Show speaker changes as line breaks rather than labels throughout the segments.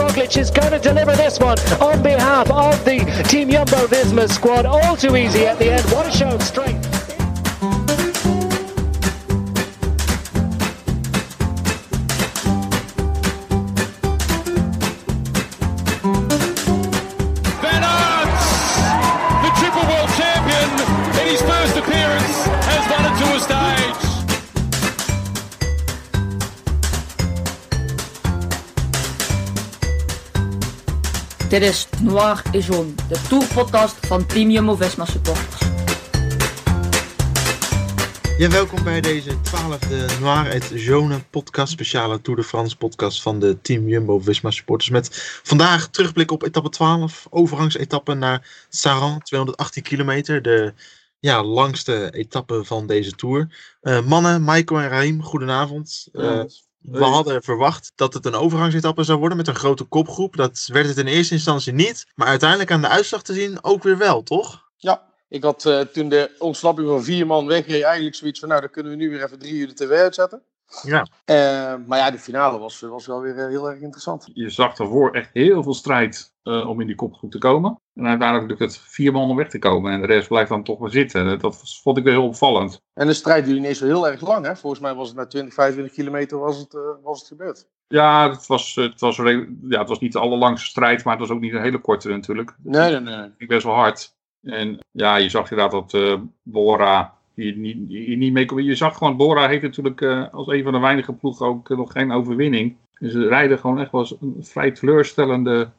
Roglic is going to deliver this one on behalf of the Team Jumbo Visma squad. All too easy at the end. What a show of strength.
Van Aert, the triple world champion, in his first appearance, has won
Dit is Noir et Jaune, de tourpodcast van Team Jumbo-Visma supporters.
Ja, welkom bij deze twaalfde Noir et Jaune podcast, speciale Tour de France podcast van de Team Jumbo-Visma supporters. Met vandaag terugblik op etappe 12, overgangsetappe naar Saran, 218 kilometer, de ja, langste etappe van deze Tour. Eh, mannen, Michael en Raim, goedenavond. Eh, we hadden verwacht dat het een overgangsetappe zou worden met een grote kopgroep. Dat werd het in eerste instantie niet, maar uiteindelijk aan de uitslag te zien ook weer wel, toch?
Ja, ik had eh, toen de ontsnapping van vier man wegreed eigenlijk zoiets van, nou dan kunnen we nu weer even drie uur de tv uitzetten.
Ja.
Eh, maar ja, de finale was, was wel weer eh, heel erg interessant.
je zag ervoor echt heel veel strijd eh, om in die kopgroep te komen. En uiteindelijk lukt het vier man om weg te komen. En de rest blijft dan toch maar zitten. Dat vond ik weer heel opvallend.
En de strijd duurde niet zo heel erg lang, hè. Volgens mij was het na 20, 25 kilometer was het, eh, was het gebeurd.
Ja, het was, het, was, ja, het was niet de allerlangste strijd, maar het was ook niet een hele korte natuurlijk.
Nee, nee, nee.
Ging best wel hard. En ja, je zag inderdaad dat eh, Bora hier niet, hier niet mee kon. Je zag gewoon, Bora heeft natuurlijk eh, als een van de weinige ploegen ook nog geen overwinning. Dus ze rijden gewoon echt wel een vrij teleurstellende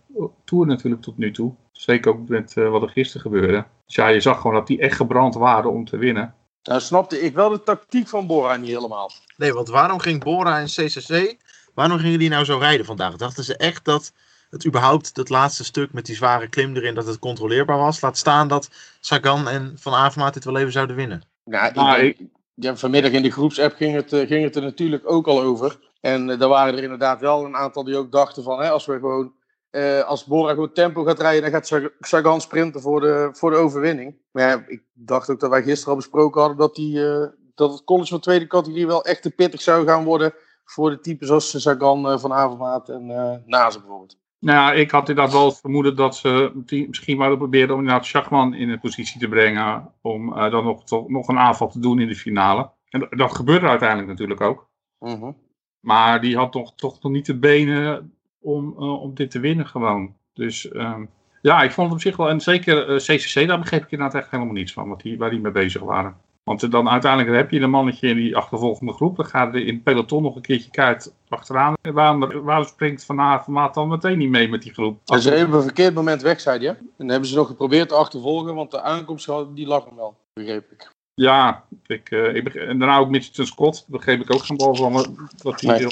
tour natuurlijk tot nu toe. Zeker ook met eh, wat er gisteren gebeurde. Dus ja, je zag gewoon dat die echt gebrand waren om te winnen.
Nou snapte ik wel de tactiek van Bora niet helemaal.
Nee, want waarom ging Bora en CCC, waarom gingen die nou zo rijden vandaag? Dachten ze echt dat het überhaupt dat laatste stuk met die zware klim erin, dat het controleerbaar was? Laat staan dat Sagan en Van Avermaat dit wel even zouden winnen.
Nou, ik
Nou,
ja, vanmiddag in de groepsapp ging het, eh, ging het er natuurlijk ook al over. En eh, daar waren er inderdaad wel een aantal die ook dachten van, hè, als we gewoon, eh, als Bora gewoon tempo gaat rijden, dan gaat Sag- Sagan sprinten voor de, voor de overwinning. Maar ja, ik dacht ook dat wij gisteren al besproken hadden dat, die, eh, dat het college van tweede categorie wel echt te pittig zou gaan worden voor de types zoals Sagan, eh, Van Avermaat en Nazen bijvoorbeeld.
Nou ja, ik had inderdaad wel het vermoeden dat ze misschien wouden proberen om inderdaad Schachman in een positie te brengen. Om dan nog, toch nog een aanval te doen in de finale. En dat- dat gebeurde uiteindelijk natuurlijk ook.
Mhm.
Maar die had toch, toch nog niet de benen om, eh, om dit te winnen gewoon. Dus ehm, ja, ik vond het op zich wel. En zeker eh, CCC, daar begreep ik inderdaad echt helemaal niets van. Wat die, waar die mee bezig waren. Want eh, dan uiteindelijk heb je een mannetje in die achtervolgende groep. Dan gaat er in het peloton nog een keertje kaart achteraan. Waarom, waarom springt Van Avermaat dan meteen niet mee met die groep?
En ze even op een verkeerd moment weg, zei hij. hè? En dan hebben ze nog geprobeerd te achtervolgen, want de aankomst die lag hem wel, begreep ik.
Ja, ik, eh, ik begreep- en daarna ook Mitchelton Scott. Daar begreep ik ook geen bal van. Dat die
Nee.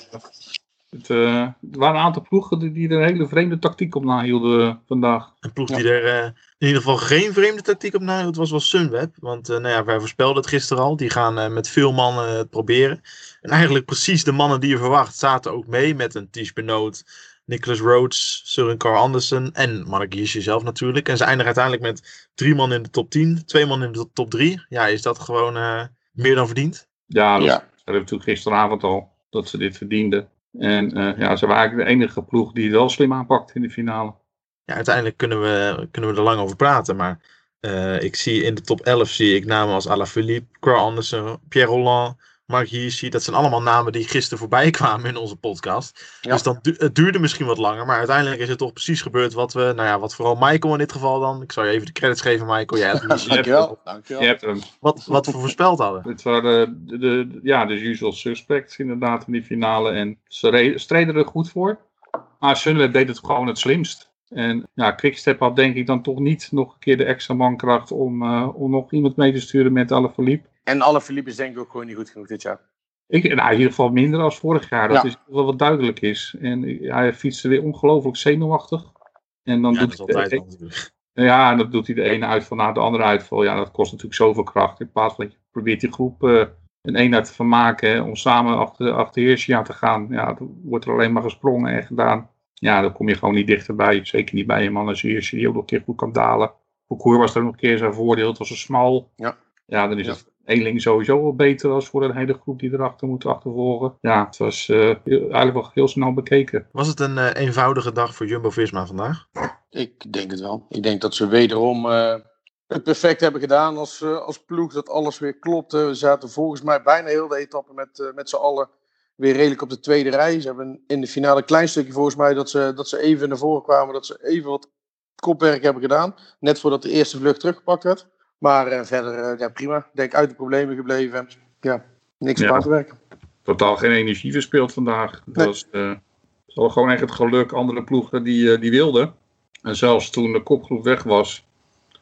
Het, eh, er waren een aantal ploegen die, die er een hele vreemde tactiek op nahielden eh, vandaag.
Een ploeg die er eh, in ieder geval geen vreemde tactiek op nahield, was wel Sunweb. Want eh, nou ja, wij voorspelden het gisteren al. Die gaan eh, met veel mannen het proberen. En eigenlijk precies de mannen die je verwacht zaten ook mee. Met een Ties Benoot, Nicholas Rhodes, Søren Carl Andersen en Mark Hirschi zelf natuurlijk. En ze eindigen uiteindelijk met drie man in de top 10, twee man in de top 3. Ja, is dat gewoon eh, meer dan verdiend?
Ja, dat
Ja.
zeiden we natuurlijk gisteravond al. Dat ze dit verdienden. En eh, ja, ze waren eigenlijk de enige ploeg die het wel slim aanpakt in de finale.
Ja, uiteindelijk kunnen we, kunnen we er lang over praten. Maar eh, ik zie in de top 11 zie ik namen als Alaphilippe, Carl Andersen, Pierre Rolland, Mark Hirschi. Dat zijn allemaal namen die gisteren voorbij kwamen in onze podcast.
Ja.
Dus dan, du- het duurde misschien wat langer. Maar uiteindelijk is het toch precies gebeurd wat we... Nou ja, wat vooral Michael in dit geval dan. Ik zal je even de credits geven, Michael. Jij hebt hem
Dankjewel. Dankjewel.
Je hebt hem.
wat, wat we voorspeld hadden.
Het waren de, de, de- ja, de usual suspects inderdaad in die finale. En ze re- streden er goed voor. Maar Sunweb deed het gewoon het slimst. En ja, Quickstep had denk ik dan toch niet nog een keer de extra mankracht om, eh, om nog iemand mee te sturen met Alaphilippe.
En alle Philippe is denk ik ook gewoon niet goed genoeg dit jaar.
Ik, nou, in ieder geval minder als vorig jaar. Dat
Ja.
is wel wat duidelijk is. En ja, hij fietste weer ongelooflijk zenuwachtig. En dan
Ja, dat
doet hij
altijd
de, ja, en dan doet hij de ene uitval na de andere uitval. Ja, dat kost natuurlijk zoveel kracht. In plaats van dat je probeert die groep eh, een eenheid te van maken. hè, om samen achter, achter te gaan. Ja, dan wordt er alleen maar gesprongen en gedaan. Ja, dan kom je gewoon niet dichterbij. Zeker niet bij een man als die ook nog een keer goed kan dalen. Parcours was er nog een keer zijn voordeel. Het was een smal.
Ja.
Ja, dan is
Ja.
het Eling sowieso wel beter als voor een hele groep die erachter moet achtervolgen. Ja, het was uh, eigenlijk wel heel snel bekeken.
Was het een uh, eenvoudige dag voor Jumbo-Visma vandaag?
Ik denk het wel. Ik denk dat ze wederom uh, het perfect hebben gedaan als, als ploeg. Dat alles weer klopte. We zaten volgens mij bijna heel de etappe met, met z'n allen weer redelijk op de tweede rij. Ze hebben in de finale een klein stukje volgens mij dat ze, dat ze even naar voren kwamen. Dat ze even wat kopwerk hebben gedaan. Net voordat de eerste vlucht teruggepakt werd. Maar uh, verder, uh, ja, prima. Denk uit de problemen gebleven. Ja, niks
Ja.
aan te werken.
Totaal geen energie verspeeld vandaag. Dat
Nee.
was eh, gewoon echt het geluk. Andere ploegen die, eh, die wilden. En zelfs toen de kopgroep weg was,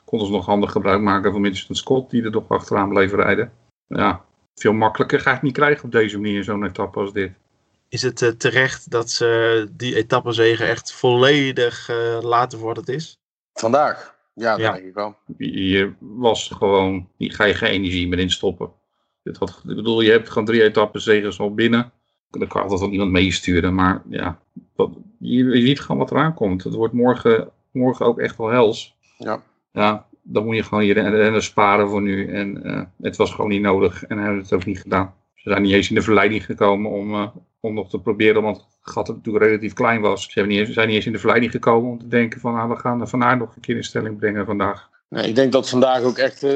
konden ze nog handig gebruik maken van Winston Scott, die er nog achteraan bleef rijden. Ja, veel makkelijker ga het niet krijgen op deze manier, zo'n etappe als dit.
Is het eh, terecht dat ze die etappezegen echt volledig eh, laten voor wat het is?
Vandaag. Ja, dat
Ja.
denk ik wel.
Je was gewoon, hier ga je geen energie meer in stoppen. Dit had, ik bedoel, je hebt gewoon drie etappen zegens al binnen. Dan kan altijd wel iemand meesturen, maar ja, dat, je, je ziet gewoon wat eraan komt. Het wordt morgen, morgen ook echt wel hels.
Ja.
Ja, dan moet je gewoon je ren- rennen sparen voor nu. En eh, het was gewoon niet nodig en hebben het ook niet gedaan. Ze zijn niet eens in de verleiding gekomen om, eh, om nog te proberen, want het gat natuurlijk relatief klein was. Ze hebben niet eens, zijn niet eens in de verleiding gekomen om te denken van nou, we gaan Van Aert nog een keer in stelling brengen vandaag.
Nee, ik denk dat vandaag ook echt eh,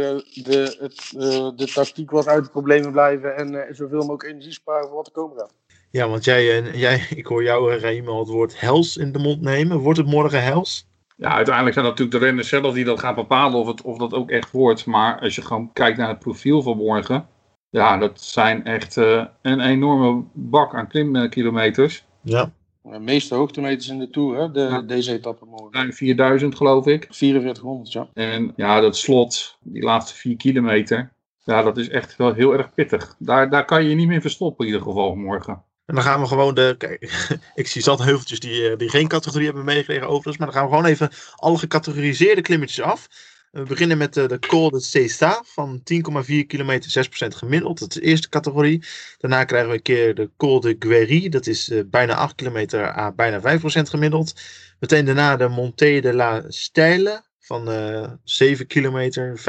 de, het, eh, de tactiek was uit de problemen blijven. En eh, zoveel mogelijk energie sparen voor wat er komen gaat.
Ja, want jij, jij ik hoor jou, Raymond, het woord hels in de mond nemen. Wordt het morgen hels?
Ja, uiteindelijk zijn dat natuurlijk de renners zelf die dat gaan bepalen of, het, of dat ook echt wordt. Maar als je gewoon kijkt naar het profiel van morgen. Ja, dat zijn echt eh, een enorme bak aan klimkilometers.
Ja.
De meeste hoogtemeters in de Tour, hè, de,
Ja.
deze etappe morgen.
Ruim 4000 geloof ik.
4400, ja.
En ja, dat slot, die laatste 4 kilometer. Ja, dat is echt wel heel erg pittig. Daar, daar kan je je niet meer verstoppen in ieder geval morgen.
En dan gaan we gewoon de. Kijk, ik zie zat heuveltjes die, eh, die geen categorie hebben meegekregen overigens. Maar dan gaan we gewoon even alle gecategoriseerde klimmetjes af. We beginnen met eh, de Col de Cesta van 10,4 kilometer, 6% gemiddeld. Dat is de eerste categorie. Daarna krijgen we een keer de Col de Guéry. Dat is eh, bijna 8 kilometer, à bijna 5% gemiddeld. Meteen daarna de Monte de la Steile van eh 7 kilometer, 5,5%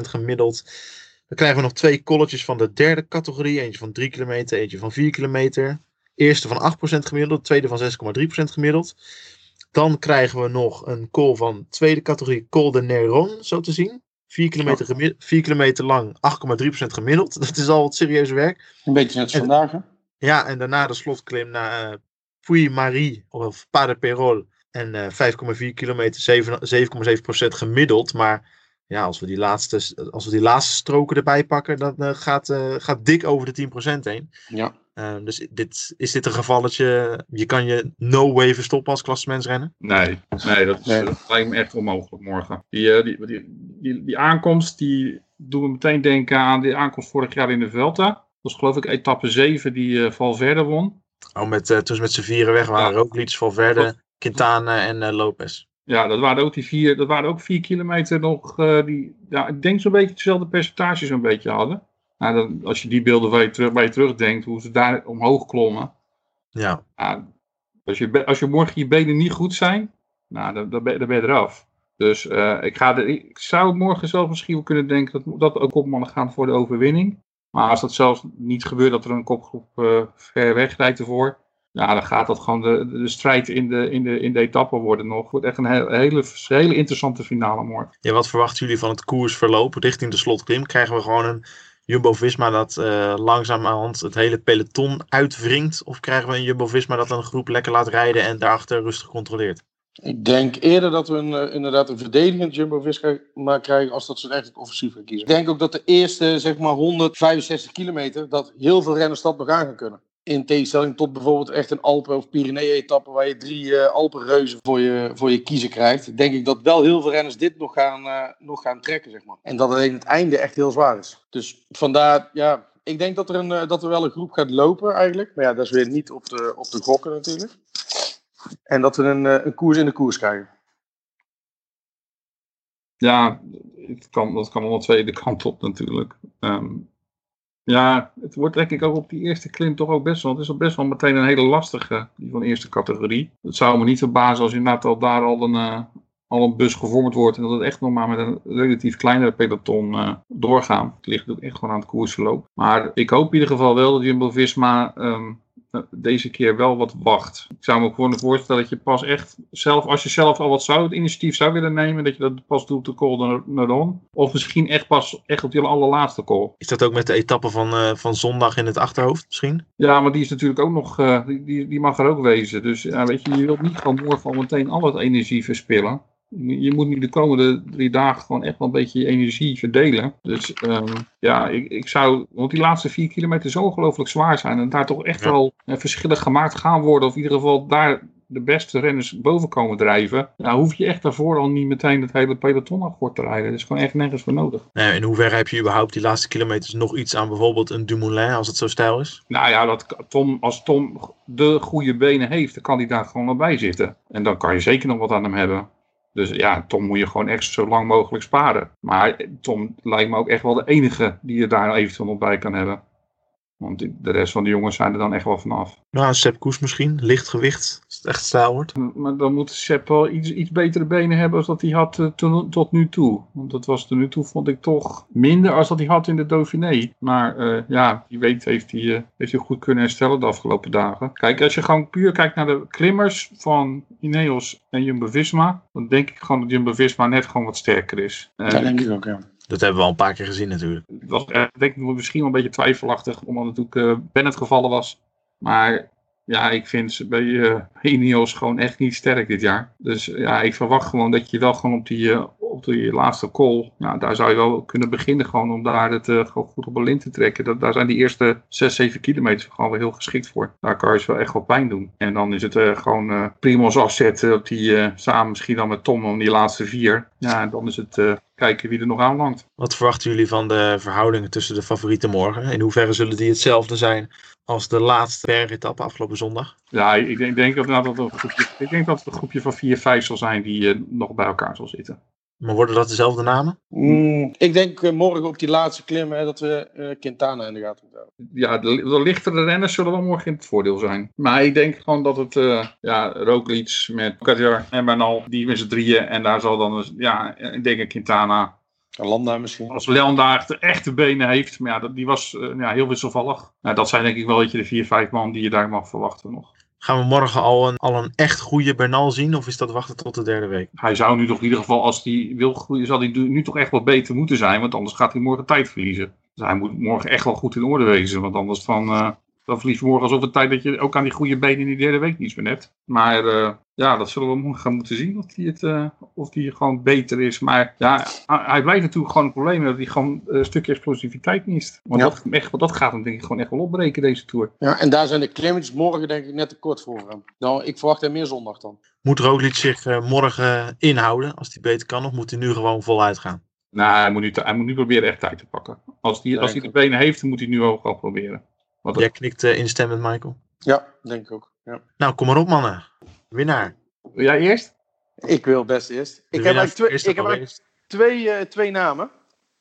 gemiddeld. Dan krijgen we nog twee kolletjes van de derde categorie. Eentje van 3 kilometer, eentje van 4 kilometer. Eerste van 8% gemiddeld, tweede van 6,3% gemiddeld. Dan krijgen we nog een call van tweede categorie, Col de Neron, zo te zien. 4 kilometer, gemi- 4 kilometer lang, 8,3% gemiddeld. Dat is al wat serieus werk.
Een beetje net vandaag, hè?
Ja, en daarna de slotklim naar eh Puy-Marie, of Pas de Perol. En eh 5,4 kilometer, 7 7,7% gemiddeld. Maar ja, als we, die laatste, als we die laatste stroken erbij pakken, dan eh, gaat, eh, gaat dik over de 10% heen.
Ja.
Eh, dus dit, is dit een gevalletje, je kan je no way verstoppen als klassementsrenner?
Nee, nee, dat, is,
Nee.
dat lijkt me echt onmogelijk morgen. Die, eh, die, die, die, die aankomst, die doen we meteen denken aan de aankomst vorig jaar in de Vuelta. Dat was geloof ik etappe 7 die eh Valverde won.
Oh, met, eh, toen ze met z'n vieren weg waren,
Ja.
Roglic, Valverde, Quintana en eh, Lopez.
Ja, dat waren ook die vier, dat waren ook vier kilometer nog, eh, die, ja, ik denk zo'n beetje hetzelfde percentage zo'n beetje hadden. Nou, dan, als je die beelden waar je, terug, je terugdenkt, hoe ze daar omhoog klommen.
Ja,
als, je, als je morgen je benen niet goed zijn, nou, dan, dan, ben, dan ben je eraf. Dus eh, ik, ga er, ik zou morgen zelf misschien wel kunnen denken dat, dat ook kopmannen gaan voor de overwinning. Maar als dat zelfs niet gebeurt, dat er een kopgroep eh, ver weg rijdt ervoor. Ja, dan gaat dat gewoon de, de strijd in de, in, de, in de etappe worden nog. Het wordt echt een he- hele, hele interessante finale morgen.
Ja, wat verwachten jullie van het koersverloop richting de slotklim? Krijgen we gewoon een Jumbo-Visma dat eh langzamerhand het hele peloton uitwringt? Of krijgen we een Jumbo-Visma dat een groep lekker laat rijden en daarachter rustig controleert?
Ik denk eerder dat we een, eh, inderdaad een verdedigend Jumbo-Visma krijgen als dat ze echt het offensief gaan kiezen. Ik denk ook dat de eerste zeg maar 165 kilometer, dat heel veel renners dat nog aan gaan kunnen. In tegenstelling tot bijvoorbeeld echt een Alpen- of Pyrenee-etappe waar je drie eh Alpenreuzen voor je, voor je kiezen krijgt. Denk ik dat wel heel veel renners dit nog gaan, eh, nog gaan trekken, zeg maar. En dat alleen het einde echt heel zwaar is. Dus vandaar, ja, ik denk dat er, een, eh, dat er wel een groep gaat lopen eigenlijk. Maar ja, dat is weer niet op de, op de gokken natuurlijk. En dat we een, een koers in de koers krijgen.
Ja, het kan, dat kan wel twee de kant op natuurlijk. Ehm, ja, het wordt denk ik ook op die eerste klim toch ook best wel. Het is al best wel meteen een hele lastige, die van eerste categorie. Het zou me niet verbazen als inderdaad al daar al een, eh, al een bus gevormd wordt en dat het echt nog maar met een relatief kleinere peloton uh, doorgaan. Het ligt ook echt gewoon aan het koersverloop. Maar ik hoop in ieder geval wel dat Jumbo-Visma um, deze keer wel wat wacht. Ik zou me ook gewoon voorstellen dat je pas echt zelf, als je zelf al wat zou, het initiatief zou willen nemen, dat je dat pas doet op de call naar, Don. Of misschien echt pas echt op die allerlaatste call.
Is dat ook met de etappe van, uh, van zondag in het achterhoofd misschien?
Ja, maar die is natuurlijk ook nog, uh, die, die mag er ook wezen. Dus ja, weet je, je wilt niet gewoon morgen al meteen al het energie verspillen. Je moet nu de komende drie dagen gewoon echt wel een beetje je energie verdelen. Dus um, ja, ik, ik zou, want die laatste vier kilometer zo ongelooflijk zwaar zijn. En daar toch echt ja. wel uh, verschillen gemaakt gaan worden. Of in ieder geval daar de beste renners boven komen drijven. Nou, hoef je echt daarvoor al niet meteen het hele peloton akkoord te rijden. Dat is gewoon echt nergens voor nodig.
Nee, in hoeverre heb je überhaupt die laatste kilometers nog iets aan bijvoorbeeld een Dumoulin als het zo stijl is?
Nou ja, dat, Tom, als Tom de goede benen heeft, dan kan hij daar gewoon nog bij zitten. En dan kan je zeker nog wat aan hem hebben. Dus ja, Tom moet je gewoon echt zo lang mogelijk sparen. Maar Tom lijkt me ook echt wel de enige die je daar eventueel nog bij kan hebben. Want de rest van de jongens zijn er dan echt wel vanaf.
Nou, Sepp Koes misschien. Lichtgewicht, het echt stijl wordt.
Maar dan moet Sepp wel iets, iets betere benen hebben als dat hij had uh, to, tot nu toe. Want dat was tot nu toe, vond ik toch minder als dat hij had in de Dauphiné. Maar uh, ja, wie weet heeft hij, uh, heeft hij goed kunnen herstellen de afgelopen dagen. Kijk, als je gewoon puur kijkt naar de klimmers van Ineos en Jumbo-Visma. Dan denk ik gewoon dat Jumbo-Visma net gewoon wat sterker is.
dat denk ik ook, ja.
Dat hebben we al een paar keer gezien natuurlijk.
Het was uh, denk ik misschien wel een beetje twijfelachtig, omdat natuurlijk uh, Bennett gevallen was. Maar ja, ik vind ze bij uh, Ineos gewoon echt niet sterk dit jaar. Dus ja, ik verwacht gewoon dat je wel gewoon op die, op die laatste call, nou, daar zou je wel kunnen beginnen gewoon om daar het gewoon goed op een lint te trekken. Dat, daar zijn die eerste 6, 7 kilometer gewoon wel heel geschikt voor. Daar kan je wel echt wat pijn doen. En dan is het gewoon primo's afzetten op die, samen misschien dan met Tom om die laatste vier. Ja, en dan is het kijken wie er nog aanlangt.
Wat verwachten jullie van de verhoudingen tussen de favorieten morgen? In hoeverre zullen die hetzelfde zijn als de laatste bergetappe afgelopen zondag?
Ja, ik denk, denk dat, nou, dat een groepje, ik denk dat het een groepje van 4, 5 zal zijn die uh, nog bij elkaar zal zitten.
Maar worden dat dezelfde namen?
Mm, ik denk uh, morgen op die laatste klim hè, dat we uh, Quintana in de gaten moeten houden.
Ja, de, de, lichtere renners zullen wel morgen in het voordeel zijn. Maar ik denk gewoon dat het, uh, ja, Roglic met Kadjar en Bernal, die met z'n drieën. En daar zal dan, ja, ik denk Quintana.
Landa misschien.
Als Landa echt de echte benen heeft, maar ja, die was ja, heel wisselvallig. Nou, dat zijn denk ik wel je, de vier, vijf man die je daar mag verwachten nog.
Gaan we morgen al een, al een echt goede Bernal zien? Of is dat wachten tot de derde week?
Hij zou nu toch in ieder geval, als hij wil groeien, zal hij nu toch echt wat beter moeten zijn. Want anders gaat hij morgen tijd verliezen. Dus hij moet morgen echt wel goed in orde wezen. Want anders van, uh, dan verlies je morgen alsof het tijd dat je ook aan die goede benen in die derde week niets meer hebt. Maar uh, ja, dat zullen we morgen gaan moeten zien. Of hij het, uh, of die gewoon beter is. Maar ja, hij blijft natuurlijk gewoon een probleem. Dat hij gewoon een stukje explosiviteit mist. Want ja. dat, echt, dat gaat hem denk ik gewoon echt wel opbreken deze Tour.
Ja, en daar zijn de klimmetjes morgen denk ik net te kort voor hem. Nou, ik verwacht hem meer zondag dan.
Moet Roglic zich uh, morgen inhouden als hij beter kan? Of moet hij nu gewoon voluit gaan?
Nou, hij moet nu, hij moet nu proberen echt tijd te pakken. Als hij, als hij de benen heeft, dan moet hij nu ook wel proberen.
Want Jij knikt uh, instemmend, Michael?
Ja, denk ik ook. Ja.
Nou, kom maar op mannen. Winnaar.
Wil jij eerst?
Ik wil best eerst. Ik heb eigenlijk twee, ik heb eigenlijk twee, uh, twee namen.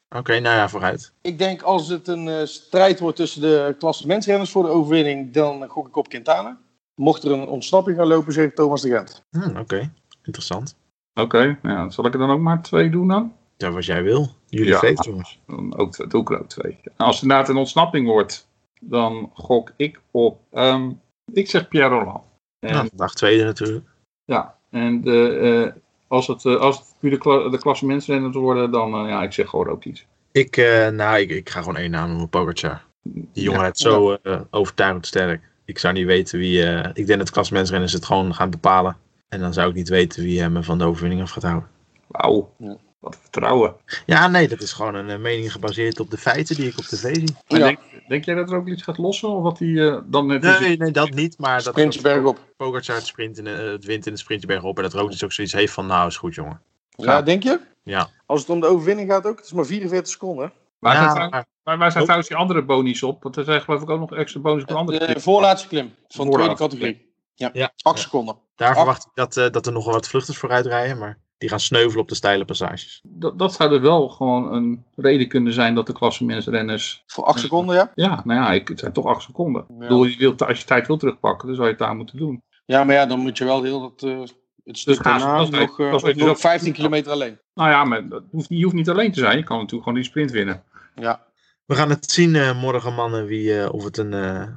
Oké, okay, nou ja, vooruit.
Ik denk als het een uh, strijd wordt tussen de klassementsrenners voor de overwinning, dan gok ik op Quintana. Mocht er een ontsnapping gaan lopen, zegt Thomas de Gent.
Hmm, Oké, okay. interessant.
Oké, okay, ja, zal ik er dan ook maar twee doen dan?
Ja, wat jij wil. Jullie ja, feest, jongens.
Dan ook, ook, ook twee. Als het inderdaad een ontsnapping wordt, dan gok ik op, um, ik zeg Pierre Roland.
En, nou, dag tweede natuurlijk.
Ja, en de, uh, als het, uh, als het de, kla de klasse mensenrenners worden, dan uh, ja, ik zeg gewoon ook iets.
Ik, nou, ik, ik ga gewoon één naam noemen, Pogacar. Die jongen ja, is zo ja. overtuigend sterk. Ik zou niet weten wie, ik denk dat mensenrenners het gewoon gaan bepalen. En dan zou ik niet weten wie hem van de overwinning af gaat houden.
Wauw. Ja. Wat vertrouwen.
Ja, nee, dat is gewoon een uh, mening gebaseerd op de feiten die ik op tv zie.
Ja. Denk, denk, jij dat er ook iets gaat lossen? Of wat hij uh, dan net
nee, is? nee, dat niet. Maar dat
Sprintberg op.
Pogacar het, sprint in, uh, het wint in de sprintberg op. En dat Roglic ook zoiets heeft van, nou is goed jongen.
Ja, denk je?
Ja.
Als het om de overwinning gaat ook. Het is maar 44 seconden.
Waar ja, zijn, maar, waar zijn trouwens die andere bonies op? Want er zijn geloof ik ook nog extra bonus op een andere
De voorlaatste klim van de tweede categorie. Ja, ja. 8 seconden.
Daar Acht. verwacht ik dat, dat er nog wat vluchters vooruit rijden, maar... Die gaan sneuvelen op de steile passages.
Dat, dat zou er wel gewoon een reden kunnen zijn dat de klassementsrenners...
Voor 8 seconden, ja?
Ja, nou ja, het zijn toch 8 seconden. Ja. Bedoel, je wilt, als je tijd wil terugpakken, dan zou je het daar moeten doen.
Ja, maar ja, dan moet je wel heel dat uh, Het stuk
Dus
daarna nog, eh,
dus
nog
ook-
15 kilometer alleen.
Nou ja, maar dat hoeft, je hoeft niet alleen te zijn. Je kan natuurlijk gewoon die sprint winnen.
Ja,
We gaan het zien eh, morgen, mannen, wie, eh, of het een, eh,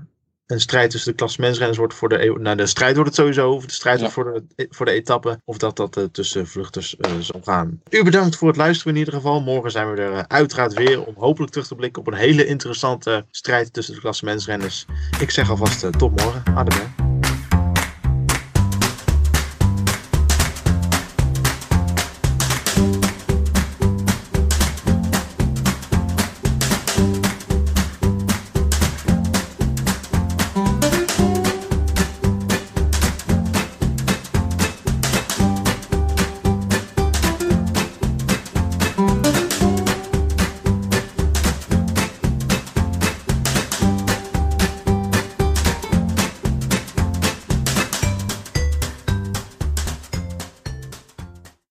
een strijd tussen de klassementsrenners wordt voor de... Nou, de strijd wordt het sowieso, of de strijd
Ja.
wordt voor de, voor de etappe, of dat dat eh, tussen vluchters eh, zal gaan. U bedankt voor het luisteren in ieder geval. Morgen zijn we er eh, uiteraard weer om hopelijk terug te blikken op een hele interessante strijd tussen de klassementsrenners. Ik zeg alvast tot morgen. Adem.